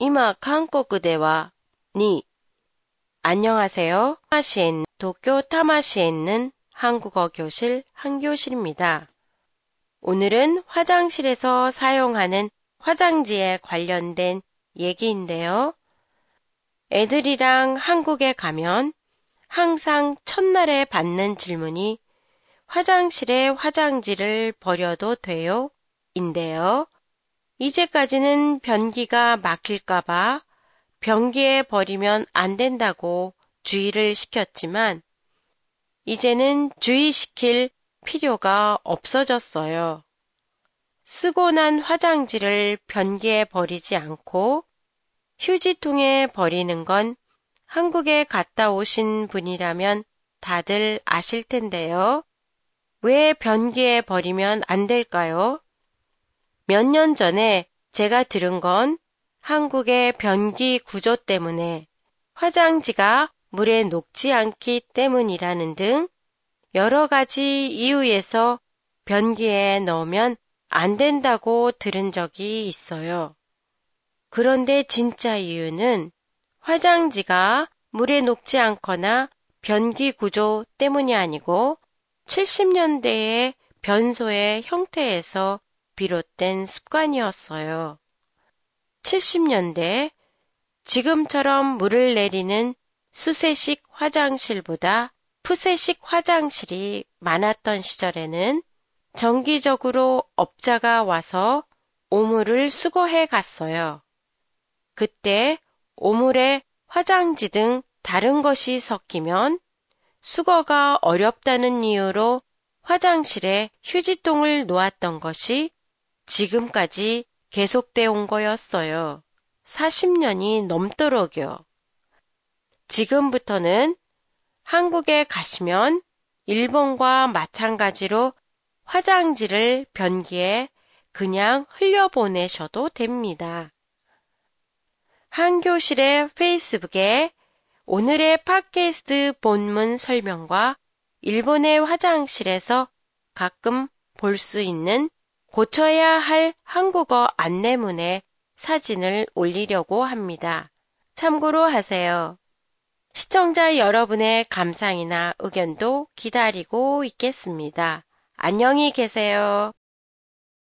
今韓国ではに 안녕하세요. 타마시엔 도쿄 타마시에 있는 한국어 교실 한교실입니다. 오늘은 화장실에서 사용하는 화장지에 관련된 얘기인데요. 애들이랑 한국에 가면 항상 첫날에 받는 질문이 화장실에 화장지를 버려도 돼요? 인데요. 이제까지는 변기가 막힐까봐 변기에 버리면 안 된다고 주의를 시켰지만 이제는 주의시킬 필요가 없어졌어요. 쓰고 난 화장지를 변기에 버리지 않고 휴지통에 버리는 건 한국에 갔다 오신 분이라면 다들 아실 텐데요. 왜 변기에 버리면 안 될까요? 몇 년 전에 제가 들은 건 한국의 변기 구조 때문에 화장지가 물에 녹지 않기 때문이라는 등 여러 가지 이유에서 변기에 넣으면 안 된다고 들은 적이 있어요. 그런데 진짜 이유는 화장지가 물에 녹지 않거나 변기 구조 때문이 아니고 70년대의 변소의 형태에서 비롯된 습관이었어요. 70년대 지금처럼 물을 내리는 수세식 화장실보다 푸세식 화장실이 많았던 시절에는 정기적으로 업자가 와서 오물을 수거해 갔어요. 그때 오물에 화장지 등 다른 것이 섞이면 수거가 어렵다는 이유로 화장실에 휴지통을 놓았던 것이 지금까지 계속돼 온 거였어요. 40년이 넘도록요. 지금부터는 한국에 가시면 일본과 마찬가지로 화장지를 변기에 그냥 흘려보내셔도 됩니다. 한 교실의 페이스북에 오늘의 팟캐스트 본문 설명과 일본의 화장실에서 가끔 볼 수 있는 고쳐야 할 한국어 안내문의 사진을 올리려고 합니다. 참고로 하세요. 시청자 여러분의 감상이나 의견도 기다리고 있겠습니다. 안녕히 계세요.